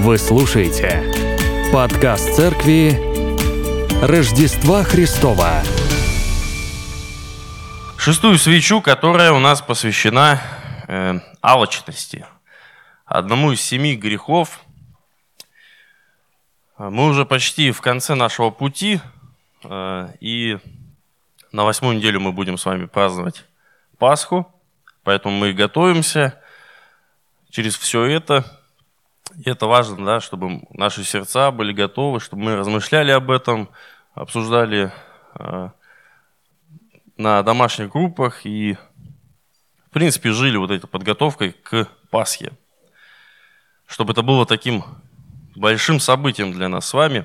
Вы слушаете подкаст церкви Рождества Христова. Шестую свечу, которая у нас посвящена э, алчности, одному из семи грехов. Мы уже почти в конце нашего пути, э, и на восьмую неделю мы будем с вами праздновать Пасху, поэтому мы готовимся через все это. И это важно, да, чтобы наши сердца были готовы, чтобы мы размышляли об этом, обсуждали э, на домашних группах и, в принципе, жили вот этой подготовкой к Пасхе. Чтобы это было таким большим событием для нас с вами.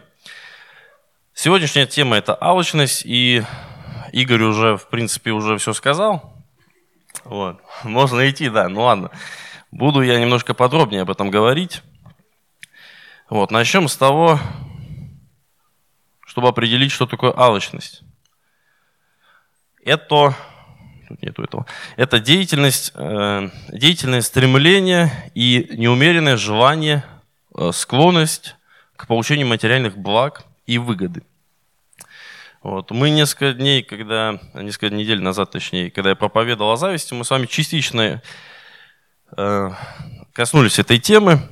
Сегодняшняя тема – это алчность, и Игорь уже, в принципе, уже все сказал. Вот. Можно идти, да, ну ладно. Буду я немножко подробнее об этом говорить. Вот, начнем с того, чтобы определить, что такое алчность. Это, тут нету этого, это деятельность, э, деятельное стремление и неумеренное желание, э, склонность к получению материальных благ и выгоды. Вот. Мы несколько дней, когда, несколько недель назад, точнее, когда я проповедовал о зависти, мы с вами частично э, коснулись этой темы,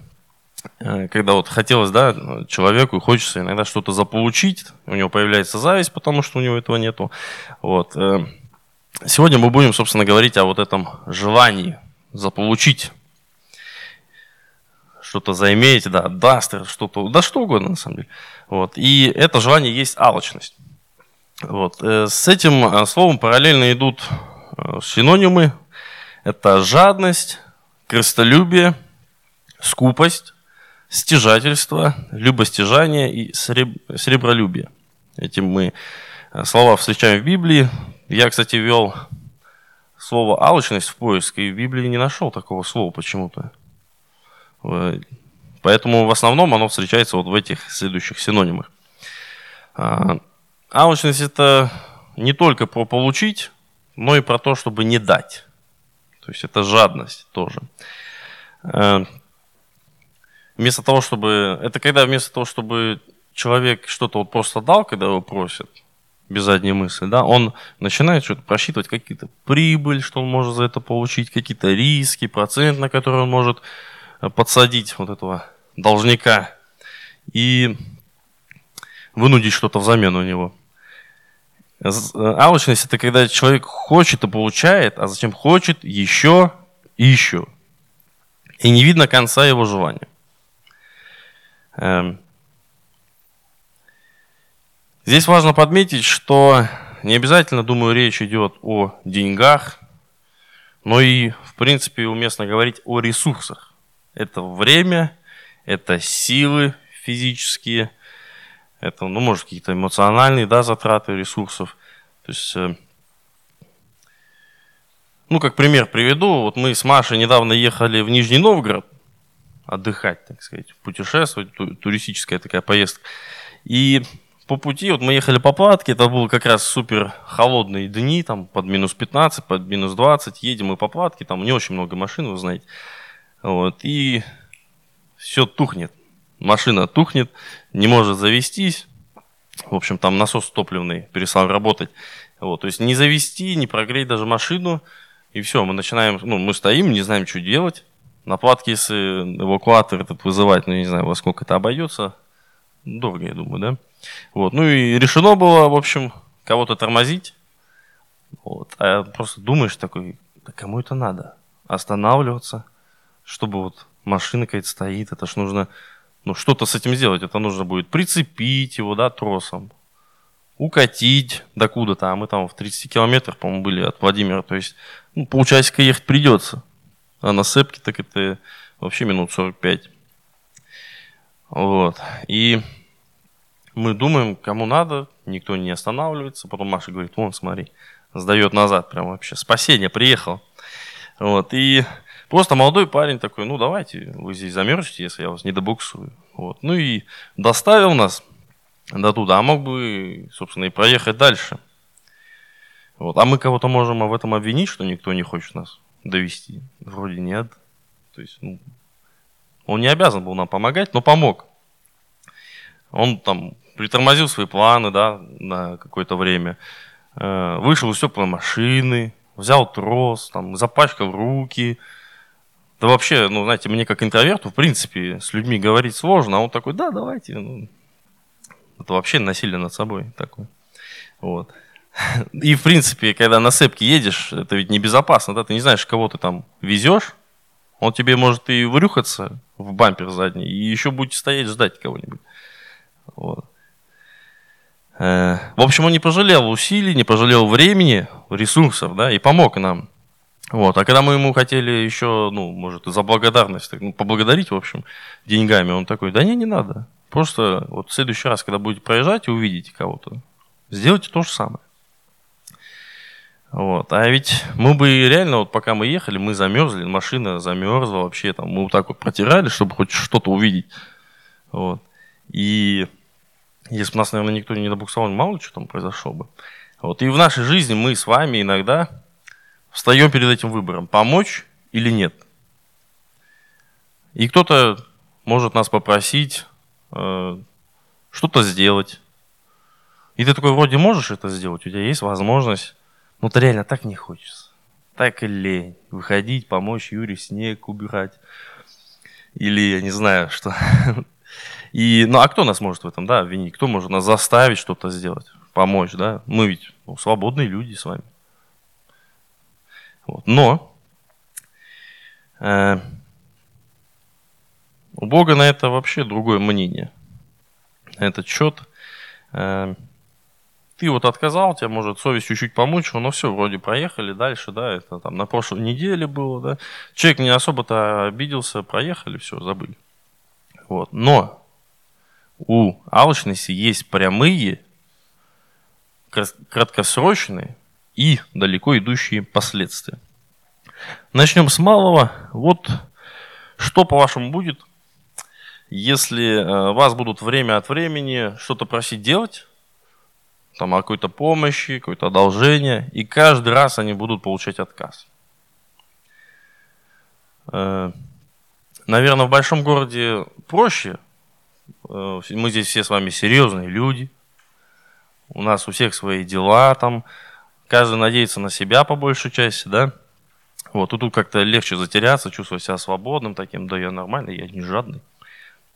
когда вот хотелось, да, человеку хочется иногда что-то заполучить, у него появляется зависть, потому что у него этого нету. Вот. Э, сегодня мы будем, собственно, говорить о вот этом желании заполучить что-то заиметь, да, даст, что-то, да что угодно на самом деле. Вот. И это желание есть алчность. Вот. Э, с этим словом параллельно идут синонимы. Это жадность, крестолюбие, скупость, стяжательство, любостяжание и сребролюбие. Эти мы э, слова встречаем в Библии. Я, кстати, ввел слово «алчность» в поиск, и в Библии не нашел такого слова почему-то. Поэтому в основном оно встречается вот в этих следующих синонимах. А, алчность – это не только про получить, но и про то, чтобы не дать. То есть это жадность тоже. Вместо того, чтобы... Это когда вместо того, чтобы человек что-то вот просто дал, когда его просят, без задней мысли, да, он начинает что-то просчитывать, какие-то прибыль, что он может за это получить, какие-то риски, процент, на который он может э, подсадить вот этого должника и вынудить что-то взамен у него. Э, алчность – это когда человек хочет и получает, а затем хочет еще и еще. И не видно конца его желания. Эм. Здесь важно подметить, что не обязательно, думаю, речь идет о деньгах, но и, в принципе, уместно говорить о ресурсах. Это время, это силы физические – это, ну, может, какие-то эмоциональные, да, затраты ресурсов. То есть, э, ну, как пример приведу. Вот мы с Машей недавно ехали в Нижний Новгород отдыхать, так сказать, путешествовать, туристическая такая поездка. И по пути, вот мы ехали по Платке, это был как раз супер холодные дни, там под минус 15, под минус 20, едем мы по Платке, там не очень много машин, вы знаете. Вот, и все тухнет машина тухнет, не может завестись. В общем, там насос топливный перестал работать. Вот, то есть не завести, не прогреть даже машину. И все, мы начинаем, ну, мы стоим, не знаем, что делать. На платке, если эвакуатор этот вызывать, ну, не знаю, во сколько это обойдется. Дорого, я думаю, да? Вот, ну и решено было, в общем, кого-то тормозить. Вот, а просто думаешь такой, да кому это надо? Останавливаться, чтобы вот машина какая-то стоит, это ж нужно ну, что-то с этим сделать. Это нужно будет прицепить его, да, тросом, укатить докуда-то. А мы там в 30 километрах, по-моему, были от Владимира. То есть, ну, полчасика ехать придется. А на сепке так это вообще минут 45. Вот. И мы думаем, кому надо, никто не останавливается. Потом Маша говорит, вон, смотри, сдает назад прям вообще. Спасение, приехал. Вот. И Просто молодой парень такой, ну давайте, вы здесь замерзнете, если я вас не добуксую. Вот. Ну и доставил нас до туда, а мог бы, собственно, и проехать дальше. Вот. А мы кого-то можем в этом обвинить, что никто не хочет нас довести? Вроде нет. То есть, ну, Он не обязан был нам помогать, но помог. Он там притормозил свои планы, да, на какое-то время. Э, вышел из теплой машины, взял трос, там, запачкал руки. Да вообще, ну, знаете, мне как интроверту, в принципе, с людьми говорить сложно, а он такой, да, давайте. Ну, это вообще насилие над собой такое. Вот. И, в принципе, когда на сепке едешь, это ведь небезопасно, да, ты не знаешь, кого ты там везешь, он тебе может и врюхаться в бампер задний, и еще будете стоять ждать кого-нибудь. Вот. Э, в общем, он не пожалел усилий, не пожалел времени, ресурсов, да, и помог нам. Вот. А когда мы ему хотели еще, ну, может, за благодарность, ну, поблагодарить, в общем, деньгами, он такой, да не, не надо. Просто вот в следующий раз, когда будете проезжать и увидите кого-то, сделайте то же самое. Вот. А ведь мы бы реально, вот пока мы ехали, мы замерзли, машина замерзла вообще, там, мы вот так вот протирали, чтобы хоть что-то увидеть. Вот. И если бы нас, наверное, никто не набуксовал, мало что там произошло бы. Вот. И в нашей жизни мы с вами иногда встаем перед этим выбором, помочь или нет. И кто-то может нас попросить э, что-то сделать. И ты такой, вроде можешь это сделать, у тебя есть возможность ну, то реально так не хочется. Так и лень. Выходить, помочь Юре снег убирать. Или, я не знаю, что. И, ну, а кто нас может в этом, да, обвинить? Кто может нас заставить что-то сделать? Помочь, да? Мы ведь ну, свободные люди с вами. Вот. Но э, у Бога на это вообще другое мнение. На этот счет. Э, ты вот отказал, тебе может совесть чуть-чуть помучила, но все, вроде проехали дальше, да, это там на прошлой неделе было, да. Человек не особо-то обиделся, проехали, все, забыли. Вот. Но у алчности есть прямые, краткосрочные и далеко идущие последствия. Начнем с малого. Вот что, по-вашему, будет, если э, вас будут время от времени что-то просить делать, там, о какой-то помощи, какое-то одолжение, и каждый раз они будут получать отказ. Э, Наверное, в большом городе проще. Э, мы здесь все с вами серьезные люди. У нас у всех свои дела там. Каждый надеется на себя по большей части, да? Вот, и тут как-то легче затеряться, чувствовать себя свободным таким. Да я нормальный, я не жадный.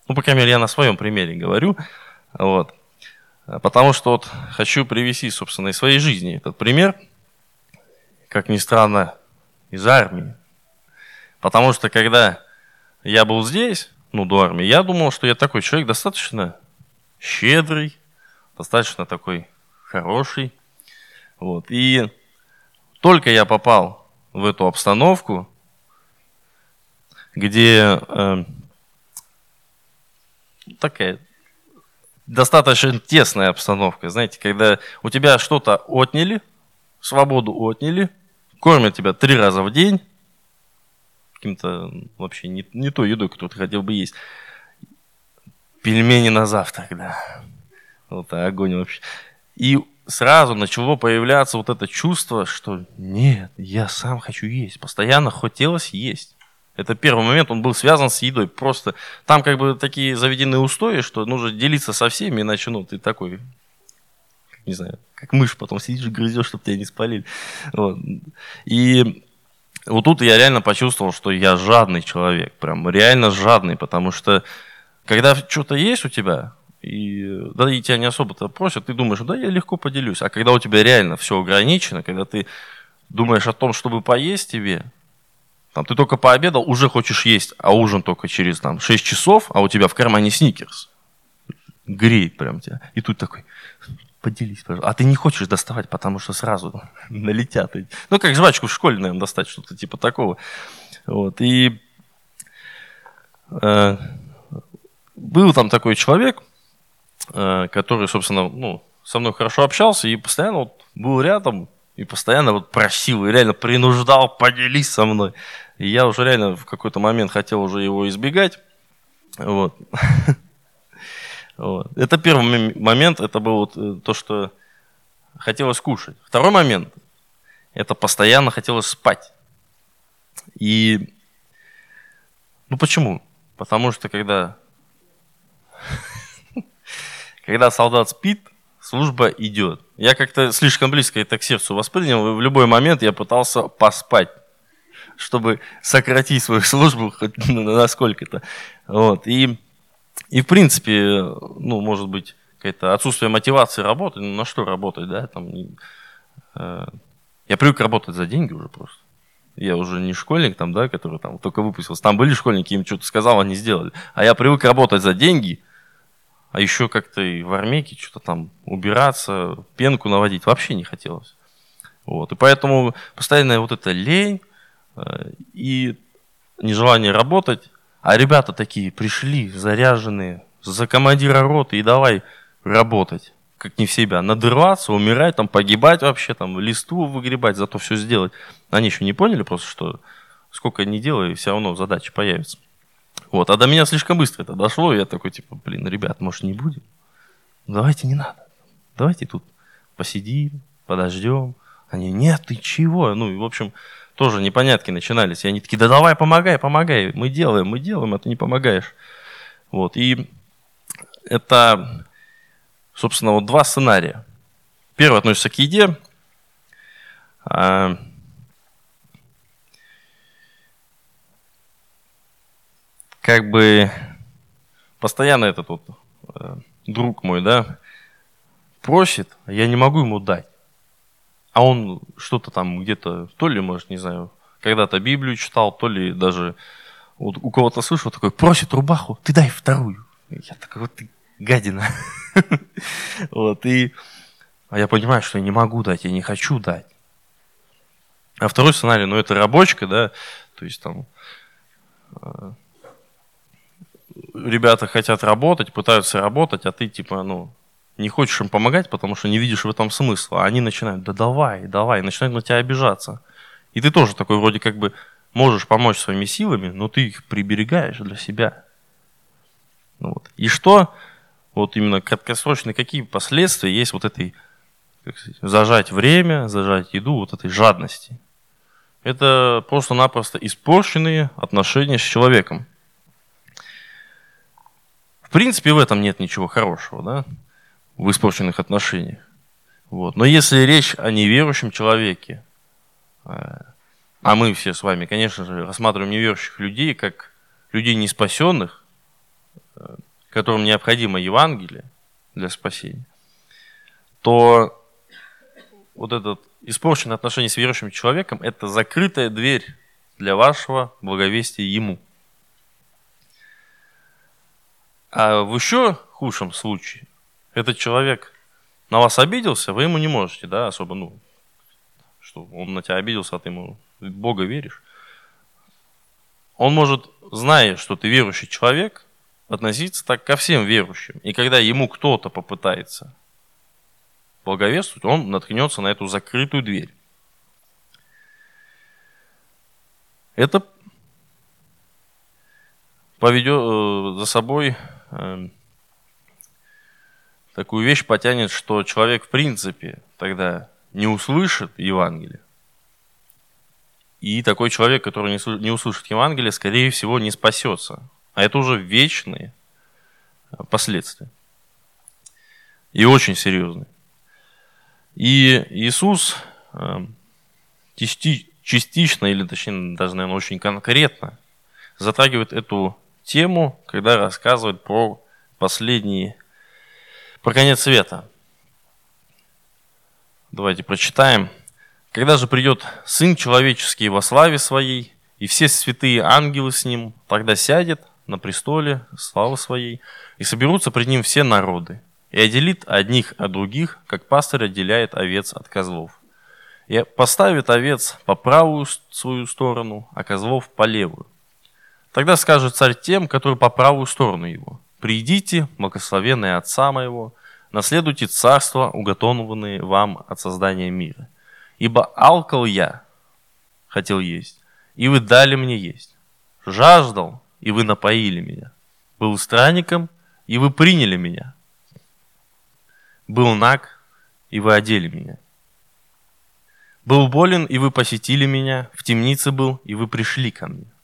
Ну, по крайней мере, я на своем примере говорю. Вот. А потому что вот хочу привести, собственно, из своей жизни этот пример, как ни странно, из армии. Потому что когда я был здесь, ну, до армии, я думал, что я такой человек достаточно щедрый, достаточно такой хороший. Вот. И только я попал в эту обстановку, где э, такая достаточно тесная обстановка, знаете, когда у тебя что-то отняли, свободу отняли, кормят тебя три раза в день, каким-то вообще не, не той едой, которую ты хотел бы есть. Пельмени на завтрак, да. Вот огонь вообще. И сразу начало появляться вот это чувство, что нет, я сам хочу есть. Постоянно хотелось есть. Это первый момент, он был связан с едой. Просто там как бы такие заведенные устои, что нужно делиться со всеми, иначе, ну, ты такой, не знаю, как мышь потом сидишь, грызешь, чтобы тебя не спалили. Вот. И вот тут я реально почувствовал, что я жадный человек, прям реально жадный, потому что когда что-то есть у тебя, и, да, и тебя не особо-то просят, ты думаешь, да, я легко поделюсь. А когда у тебя реально все ограничено, когда ты думаешь о том, чтобы поесть тебе, там, ты только пообедал, уже хочешь есть, а ужин только через там, 6 часов, а у тебя в кармане сникерс. Греет прям тебя. И тут такой, поделись, пожалуйста. А ты не хочешь доставать, потому что сразу налетят. Ну, как жвачку в школе, наверное, достать, что-то типа такого. Вот. И э, был там такой человек, э, который, собственно, ну, со мной хорошо общался и постоянно вот был рядом, и постоянно вот просил, и реально принуждал, поделись со мной. И я уже реально в какой-то момент хотел уже его избегать. Вот. вот. Это первый момент, это был вот э, то, что хотелось кушать. Второй момент, это постоянно хотелось спать. И, ну почему? Потому что когда, когда солдат спит, служба идет. Я как-то слишком близко это к сердцу воспринял, и в любой момент я пытался поспать, чтобы сократить свою службу хоть насколько-то. Вот. И, и в принципе, ну, может быть, какое-то отсутствие мотивации работать, ну, на что работать, да, там, э, я привык работать за деньги уже просто. Я уже не школьник там, да, который там только выпустился. Там были школьники, им что-то сказал, они сделали. А я привык работать за деньги – а еще как-то и в армейке что-то там убираться, пенку наводить вообще не хотелось. Вот. И поэтому постоянная вот эта лень э, и нежелание работать. А ребята такие пришли, заряженные, за командира роты и давай работать, как не в себя. Надрываться, умирать, там, погибать вообще, там, листу выгребать, зато все сделать. Они еще не поняли просто, что сколько не делай, все равно задача появится. Вот, а до меня слишком быстро это дошло, и я такой, типа, блин, ребят, может, не будем? Давайте не надо. Давайте тут посидим, подождем. Они, нет, ты чего? Ну, и, в общем, тоже непонятки начинались. И они такие, да давай, помогай, помогай. Мы делаем, мы делаем, а ты не помогаешь. Вот, и это, собственно, вот два сценария. Первый относится к еде. Как бы постоянно этот вот э, друг мой, да, просит, а я не могу ему дать. А он что-то там где-то, то ли, может, не знаю, когда-то Библию читал, то ли даже вот у кого-то слышал, такой, просит рубаху, ты дай вторую. Я такой, вот ты гадина. Вот, и а я понимаю, что я не могу дать, я не хочу дать. А второй сценарий, ну, это рабочка, да, то есть там э, ребята хотят работать, пытаются работать, а ты типа, ну, не хочешь им помогать, потому что не видишь в этом смысла. А они начинают, да давай, давай, начинают на тебя обижаться. И ты тоже такой вроде как бы можешь помочь своими силами, но ты их приберегаешь для себя. Ну, вот. И что, вот именно краткосрочные, какие последствия есть вот этой, как сказать, зажать время, зажать еду, вот этой жадности? Это просто-напросто испорченные отношения с человеком принципе, в этом нет ничего хорошего, да, в испорченных отношениях. Вот. Но если речь о неверующем человеке, э, а мы все с вами, конечно же, рассматриваем неверующих людей как людей неспасенных, э, которым необходимо Евангелие для спасения, то вот этот испорченное отношение с верующим человеком – это закрытая дверь для вашего благовестия ему. А в еще худшем случае, этот человек на вас обиделся, вы ему не можете, да, особо, ну, что он на тебя обиделся, а ты ему в Бога веришь. Он может, зная, что ты верующий человек, относиться так ко всем верующим. И когда ему кто-то попытается благовествовать, он наткнется на эту закрытую дверь. Это поведет э, за собой такую вещь потянет, что человек в принципе тогда не услышит Евангелие. И такой человек, который не услышит Евангелие, скорее всего, не спасется. А это уже вечные э, последствия. И очень серьезные. И Иисус эм, частично, или точнее даже, наверное, очень конкретно затрагивает эту тему, когда рассказывает про последние, про конец света. Давайте прочитаем. Когда же придет Сын Человеческий во славе Своей, и все святые ангелы с Ним, тогда сядет на престоле славы Своей, и соберутся пред Ним все народы, и отделит одних от других, как пастырь отделяет овец от козлов. И поставит овец по правую свою сторону, а козлов по левую. Тогда скажет царь тем, которые по правую сторону его. «Придите, благословенные Отца моего, наследуйте царство, уготованное вам от создания мира. Ибо алкал я, хотел есть, и вы дали мне есть. Жаждал, и вы напоили меня. Был странником, и вы приняли меня. Был наг, и вы одели меня. Был болен, и вы посетили меня. В темнице был, и вы пришли ко мне.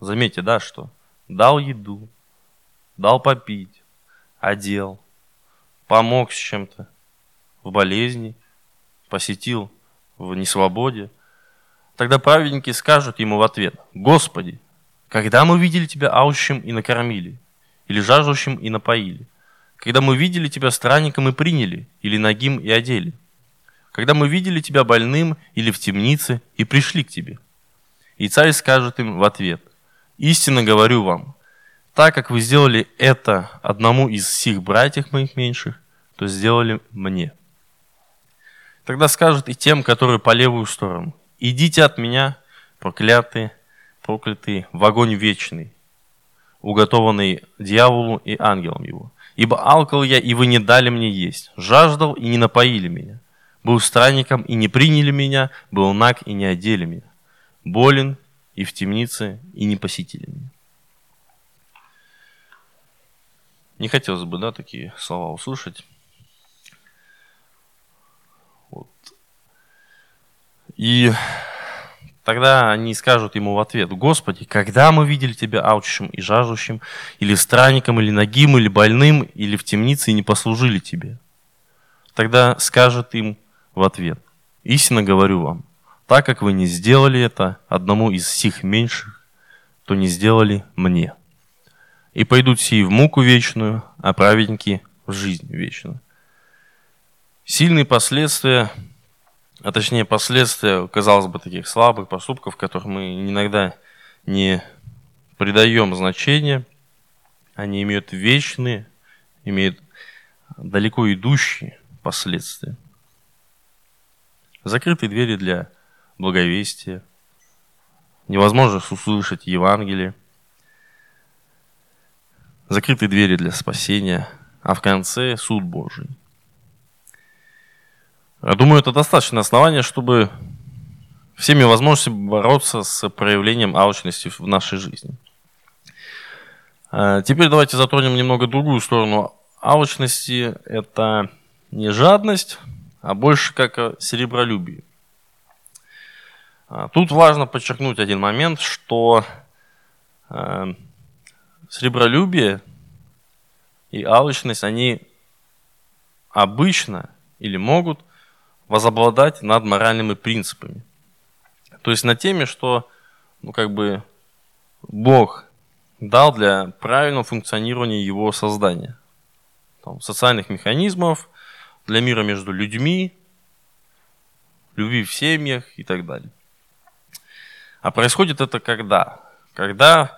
Заметьте, да, что дал еду, дал попить, одел, помог с чем-то в болезни, посетил в несвободе, тогда праведники скажут ему в ответ, «Господи, когда мы видели Тебя аущим и накормили, или жаждущим и напоили? Когда мы видели Тебя странником и приняли, или нагим и одели? Когда мы видели Тебя больным или в темнице и пришли к Тебе?» И царь скажет им в ответ, «Истинно говорю вам, так как вы сделали это одному из сих братьев моих меньших, то сделали мне». Тогда скажет и тем, которые по левую сторону, «Идите от меня, проклятые, проклятые, в огонь вечный, уготованный дьяволу и ангелам его. Ибо алкал я, и вы не дали мне есть, жаждал, и не напоили меня, был странником, и не приняли меня, был наг, и не одели меня, болен, и в темнице, и не посетили меня. Не хотелось бы, да, такие слова услышать. Вот. И Тогда они скажут ему в ответ, Господи, когда мы видели Тебя аучащим и жаждущим, или странником, или нагим, или больным, или в темнице и не послужили Тебе? Тогда скажет им в ответ, истинно говорю вам, так как вы не сделали это одному из сих меньших, то не сделали мне. И пойдут сии в муку вечную, а праведники в жизнь вечную. Сильные последствия а точнее последствия, казалось бы, таких слабых поступков, которых мы иногда не придаем значения, они имеют вечные, имеют далеко идущие последствия. Закрытые двери для благовестия, невозможно услышать Евангелие, закрытые двери для спасения, а в конце суд Божий – я думаю, это достаточное основание, чтобы всеми возможностями бороться с проявлением алчности в нашей жизни. А, теперь давайте затронем немного другую сторону алчности. Это не жадность, а больше как серебролюбие. Тут важно подчеркнуть один момент, что а, серебролюбие и алчность, они обычно или могут возобладать над моральными принципами. То есть на теме, что ну, как бы Бог дал для правильного функционирования его создания. Там, социальных механизмов, для мира между людьми, любви в семьях и так далее. А происходит это когда? Когда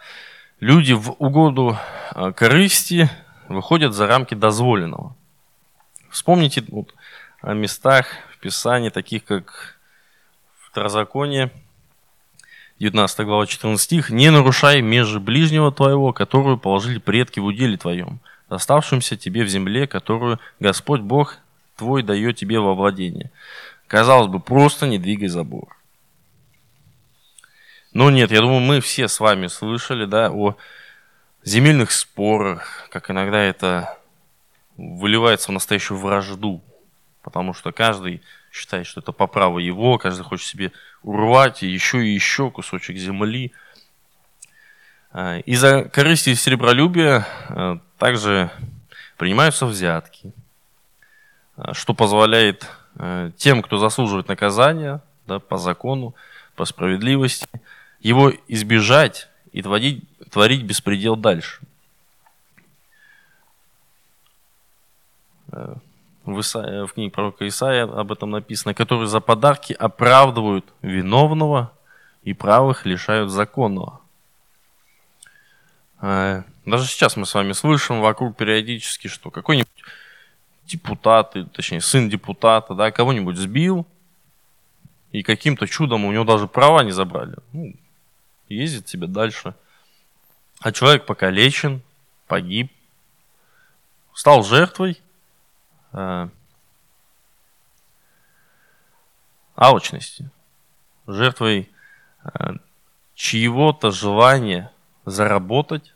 люди в угоду а, корысти выходят за рамки дозволенного. Вспомните вот, о местах Писаний, таких как Второзаконие, 19 глава 14 стих, «Не нарушай межи ближнего твоего, которую положили предки в уделе твоем, оставшимся тебе в земле, которую Господь Бог твой дает тебе во владение». Казалось бы, просто не двигай забор. Но нет, я думаю, мы все с вами слышали да, о земельных спорах, как иногда это выливается в настоящую вражду потому что каждый считает, что это по праву его, каждый хочет себе урвать еще и еще кусочек земли. А, из-за корысти и серебролюбия а, также принимаются взятки, а, что позволяет тем, кто заслуживает наказания да, по закону, по справедливости, его избежать и творить, творить беспредел дальше в, Исаия, в книге пророка Исаия об этом написано, которые за подарки оправдывают виновного и правых лишают законного. А, даже сейчас мы с вами слышим вокруг периодически, что какой-нибудь депутат, точнее сын депутата, да, кого-нибудь сбил, и каким-то чудом у него даже права не забрали. Ну, ездит себе дальше. А человек покалечен, погиб, стал жертвой э, алчности, жертвой э, чьего-то желания заработать,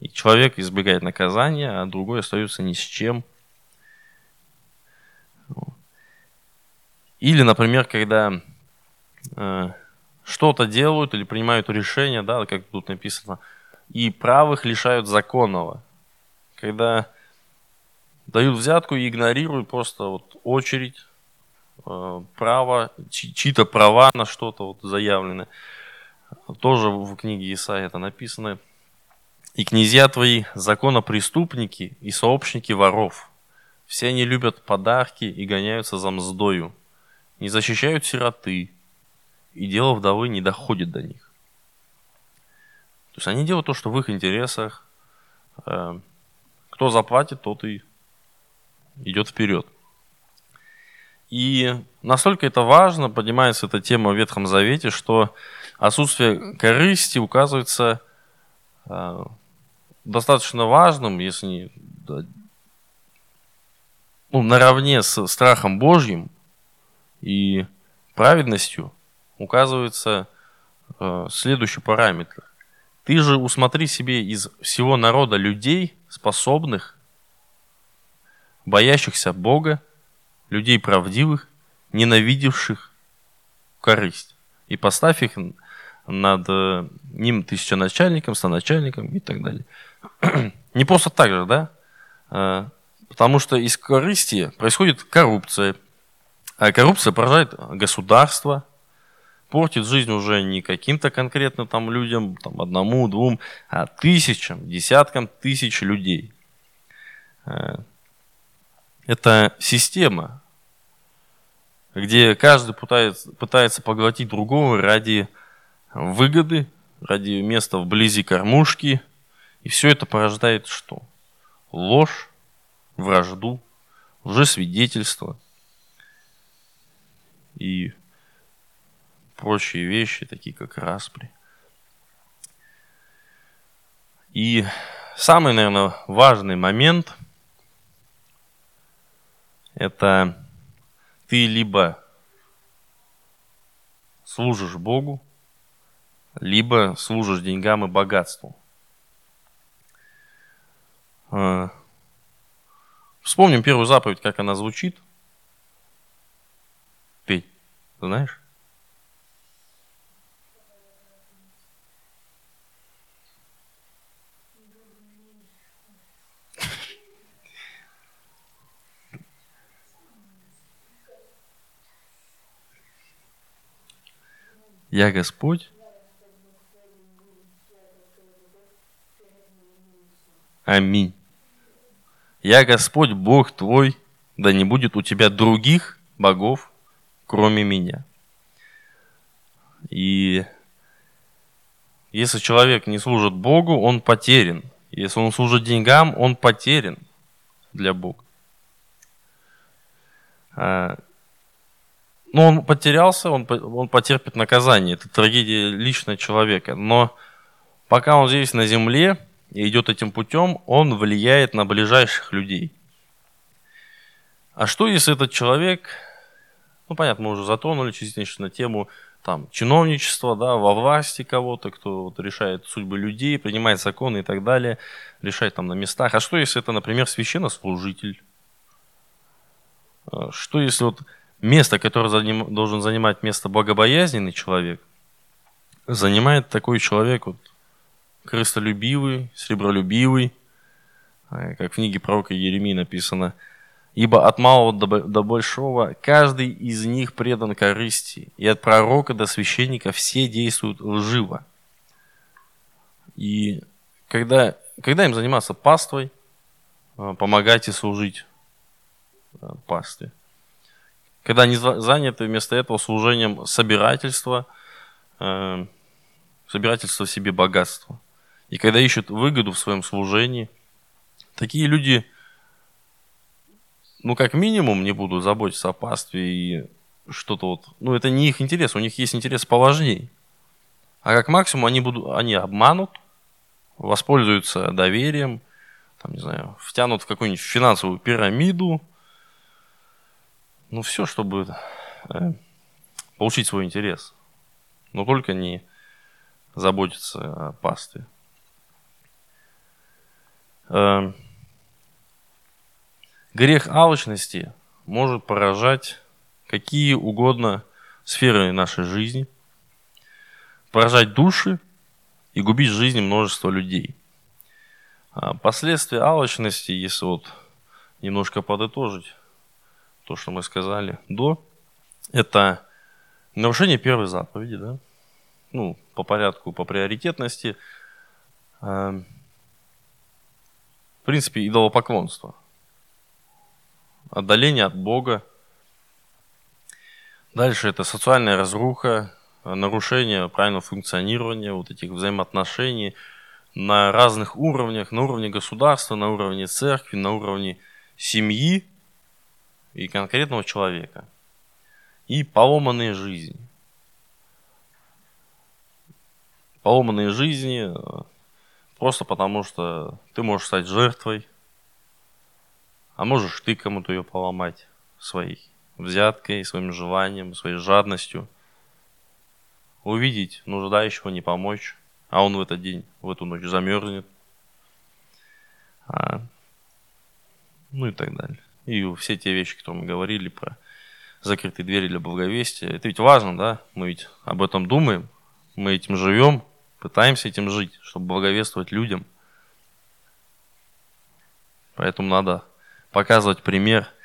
и человек избегает наказания, а другой остается ни с чем. Или, например, когда э, что-то делают или принимают решения, да, как тут написано, и правых лишают законного. Когда дают взятку и игнорируют просто вот очередь, э, право, чьи-то права на что-то вот заявлены. Тоже в книге Исаия это написано. И князья твои законопреступники и сообщники воров. Все они любят подарки и гоняются за мздою. Не защищают сироты, и дело вдовы не доходит до них. То есть они делают то, что в их интересах. Э, кто заплатит, тот и идет вперед. И настолько это важно, поднимается эта тема в Ветхом Завете, что отсутствие корысти указывается э, достаточно важным, если не ну, наравне с страхом Божьим и праведностью указывается э, следующий параметр. Ты же усмотри себе из всего народа людей, способных, боящихся Бога, людей правдивых, ненавидевших корысть. И поставь их над э, ним тысяченачальником, соначальником и так далее. Не просто так же, да? Э, потому что из корысти происходит коррупция. А коррупция поражает государство, портит жизнь уже не каким-то конкретно там людям, там одному, двум, а тысячам, десяткам тысяч людей. Э, это система, где каждый пытается, пытается поглотить другого ради выгоды, ради места вблизи кормушки. И все это порождает что? Ложь, вражду, лжесвидетельство и прочие вещи, такие как распри. И самый, наверное, важный момент – это ты либо служишь Богу, либо служишь деньгам и богатству. А, вспомним первую заповедь, как она звучит. Петь, знаешь? Я Господь. Аминь. Я Господь Бог твой, да не будет у тебя других богов, кроме меня. И если человек не служит Богу, он потерян. Если он служит деньгам, он потерян для Бога. Ну, он потерялся, он, он потерпит наказание. Это трагедия лично человека. Но пока он здесь на земле и идет этим путем, он влияет на ближайших людей. А что если этот человек, ну понятно, мы уже затронули частично тему там, чиновничества, да, во власти кого-то, кто вот, решает судьбы людей, принимает законы и так далее, решает там на местах. А что если это, например, священнослужитель? А что если вот место, которое заним, должен занимать место богобоязненный человек, занимает такой человек вот, крыстолюбивый, сребролюбивый, э, как в книге пророка Еремии написано, «Ибо от малого до, большого каждый из них предан корысти, и от пророка до священника все действуют лживо». И когда, когда им заниматься паствой, э, помогайте служить э, пастве когда они заняты вместо этого служением собирательства, э, собирательства себе богатства. И когда ищут выгоду в своем служении, такие люди, ну, как минимум, не будут заботиться о пастве и что-то вот, ну, это не их интерес, у них есть интерес поважней. А как максимум они, будут, они обманут, воспользуются доверием, там, не знаю, втянут в какую-нибудь финансовую пирамиду, ну, все, чтобы э, получить свой интерес. Но только не заботиться о пастве. Э, грех алчности может поражать какие угодно сферы нашей жизни. поражать души и губить жизни множества людей. А последствия алчности, если вот немножко подытожить то, что мы сказали до, это нарушение первой заповеди, да? ну, по порядку, по приоритетности, э, в принципе, идолопоклонство, отдаление от Бога. Дальше это социальная разруха, нарушение правильного функционирования вот этих взаимоотношений на разных уровнях, на уровне государства, на уровне церкви, на уровне семьи и конкретного человека. И поломанные жизни. Поломанные жизни э, просто потому, что ты можешь стать жертвой, а можешь ты кому-то ее поломать своей взяткой, своим желанием, своей жадностью – увидеть нуждающего, не помочь, а он в этот день, в эту ночь замерзнет. А, ну и так далее. И все те вещи, которые мы говорили про закрытые двери для благовестия, это ведь важно, да? Мы ведь об этом думаем, мы этим живем, пытаемся этим жить, чтобы благовествовать людям. Поэтому надо показывать пример –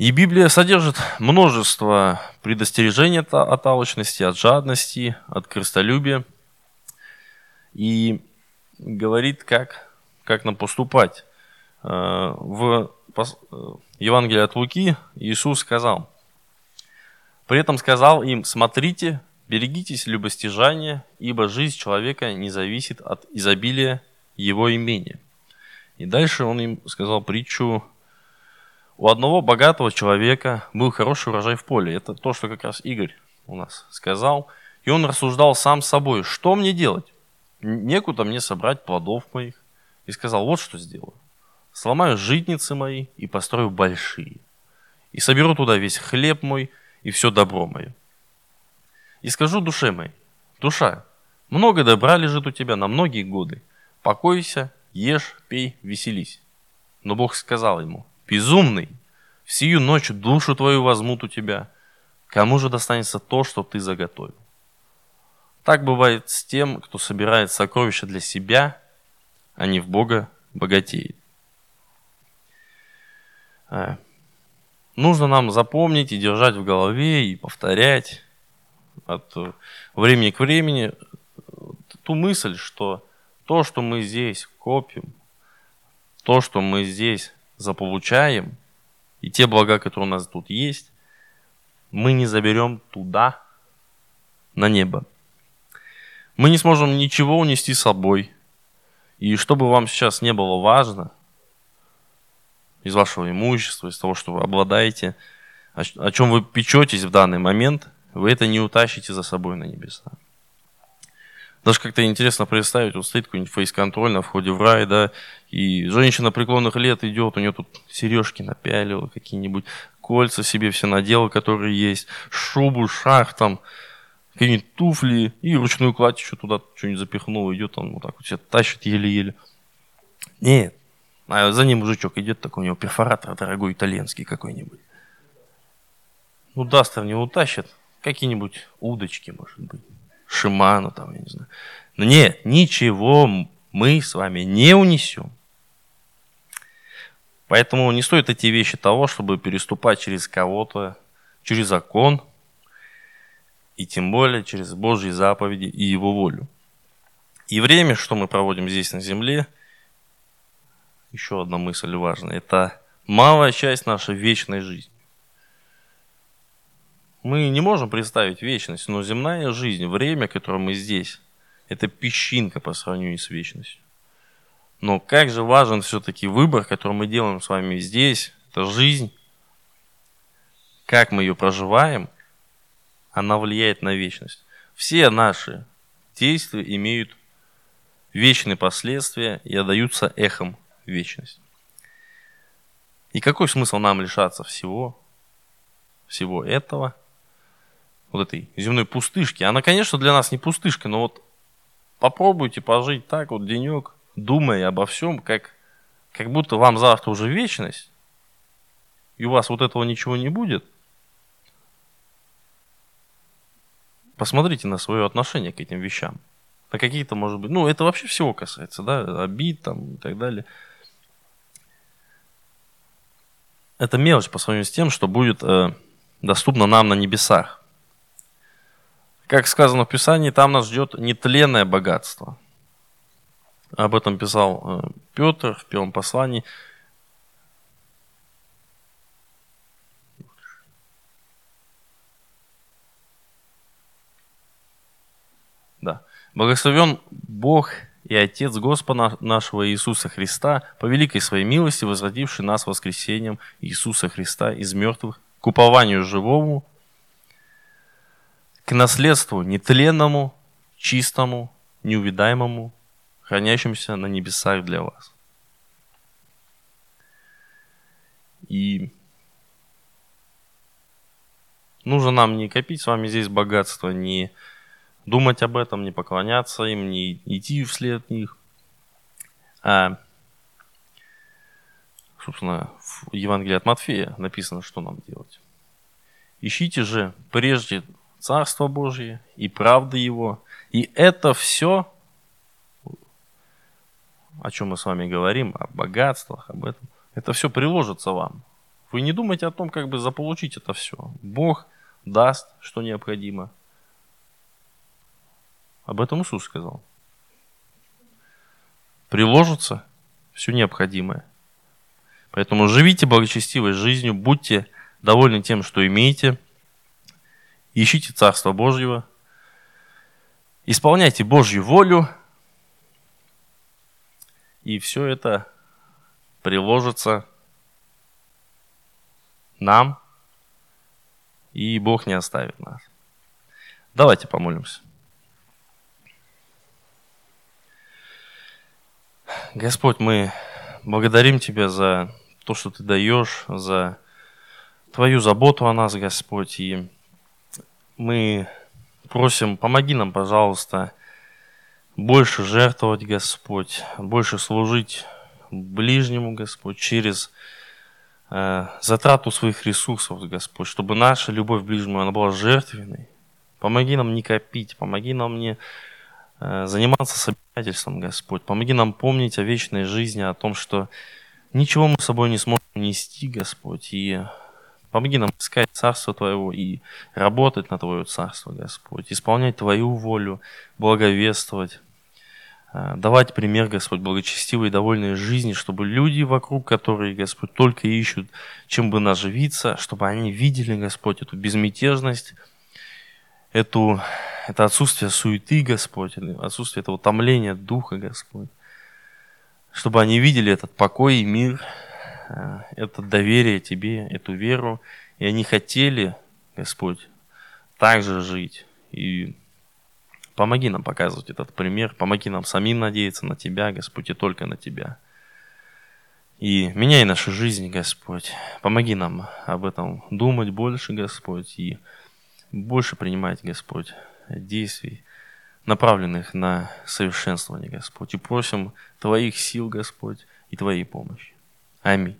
и Библия содержит множество предостережений от алчности, от жадности, от крестолюбия. И говорит, как, как нам поступать. Э, в Евангелии от Луки Иисус сказал, при этом сказал им, смотрите, берегитесь любостяжания, ибо жизнь человека не зависит от изобилия его имения. И дальше он им сказал притчу у одного богатого человека был хороший урожай в поле. Это то, что как раз Игорь у нас сказал. И он рассуждал сам с собой, что мне делать? Некуда мне собрать плодов моих. И сказал, вот что сделаю. Сломаю житницы мои и построю большие. И соберу туда весь хлеб мой и все добро мое. И скажу душе моей, душа, много добра лежит у тебя на многие годы. Покойся, ешь, пей, веселись. Но Бог сказал ему, Безумный, в сию ночь душу твою возьмут у тебя. Кому же достанется то, что ты заготовил? Так бывает с тем, кто собирает сокровища для себя, а не в Бога богатеет. А, нужно нам запомнить и держать в голове, и повторять от времени к времени ту мысль, что то, что мы здесь копим, то, что мы здесь заполучаем, и те блага, которые у нас тут есть, мы не заберем туда, на небо. Мы не сможем ничего унести с собой. И что бы вам сейчас не было важно из вашего имущества, из того, что вы обладаете, о чем вы печетесь в данный момент, вы это не утащите за собой на небеса. Даже как-то интересно представить, вот стоит какой-нибудь фейс-контроль на входе в рай, да, и женщина преклонных лет идет, у нее тут сережки напялила, какие-нибудь кольца себе все надела, которые есть, шубу, шах там, какие-нибудь туфли, и ручную кладь еще туда что-нибудь запихнул, идет он вот так вот себя тащит еле-еле. Нет, а за ним мужичок идет, такой у него перфоратор дорогой итальянский какой-нибудь. Ну, Дастер не утащит, какие-нибудь удочки, может быть. Шиману, там, я не знаю. Но нет, ничего мы с вами не унесем. Поэтому не стоит эти вещи того, чтобы переступать через кого-то, через закон, и тем более через Божьи заповеди и Его волю. И время, что мы проводим здесь на земле, еще одна мысль важная, это малая часть нашей вечной жизни. Мы не можем представить вечность, но земная жизнь, время, которое мы здесь, это песчинка по сравнению с вечностью. Но как же важен все-таки выбор, который мы делаем с вами здесь, это жизнь, как мы ее проживаем, она влияет на вечность. Все наши действия имеют вечные последствия и отдаются эхом вечности. И какой смысл нам лишаться всего, всего этого – вот этой земной пустышки. Она, конечно, для нас не пустышка, но вот попробуйте пожить так вот денек, думая обо всем, как, как будто вам завтра уже вечность, и у вас вот этого ничего не будет. посмотрите на свое отношение к этим вещам. На какие-то, может быть, ну, это вообще всего касается, да, обид там и так далее. Это мелочь по сравнению с тем, что будет э, доступно нам на небесах. Как сказано в Писании, там нас ждет нетленное богатство. Об этом писал э, Петр в первом послании. Да. Благословен Бог и Отец Господа нашего Иисуса Христа, по великой своей милости, возвративший нас воскресением Иисуса Христа из мертвых к упованию живому, к наследству нетленному, чистому, неувидаемому, хранящемуся на небесах для вас. И нужно нам не копить с вами здесь богатство, не думать об этом, не поклоняться им, не идти вслед них. А, собственно, в Евангелии от Матфея написано, что нам делать. Ищите же прежде Царство Божие и правды Его, и это все, о чем мы с вами говорим, о богатствах, об этом, это все приложится вам. Вы не думайте о том, как бы заполучить это все. Бог даст, что необходимо – об этом Иисус сказал. Приложится все необходимое. Поэтому живите благочестивой жизнью, будьте довольны тем, что имеете, ищите Царство Божьего, исполняйте Божью волю, и все это приложится нам, и Бог не оставит нас. Давайте помолимся. Господь, мы благодарим Тебя за то, что Ты даешь, за Твою заботу о нас, Господь. И мы просим, помоги нам, пожалуйста, больше жертвовать, Господь, больше служить ближнему, Господь, через э, затрату своих ресурсов, Господь, чтобы наша любовь к ближнему, она была жертвенной. Помоги нам не копить, помоги нам не заниматься собирательством, Господь. Помоги нам помнить о вечной жизни, о том, что ничего мы с собой не сможем нести, Господь. И помоги нам искать Царство Твоего и работать на Твое Царство, Господь. Исполнять Твою волю, благовествовать. Э, давать пример, Господь, благочестивой и довольной жизни, чтобы люди вокруг, которые, Господь, только ищут, чем бы наживиться, чтобы они видели, Господь, эту безмятежность, эту это отсутствие суеты, Господь, отсутствие этого томления Духа, Господь. Чтобы они видели этот покой и мир, э, это доверие Тебе, эту веру, и они хотели, Господь, так же жить. И помоги нам показывать этот пример, помоги нам самим надеяться на Тебя, Господь, и только на Тебя. И меняй нашу жизнь, Господь. Помоги нам об этом думать больше, Господь, и больше принимать, Господь, действий, направленных на совершенствование, Господь. И просим Твоих сил, Господь, и Твоей помощи. Аминь.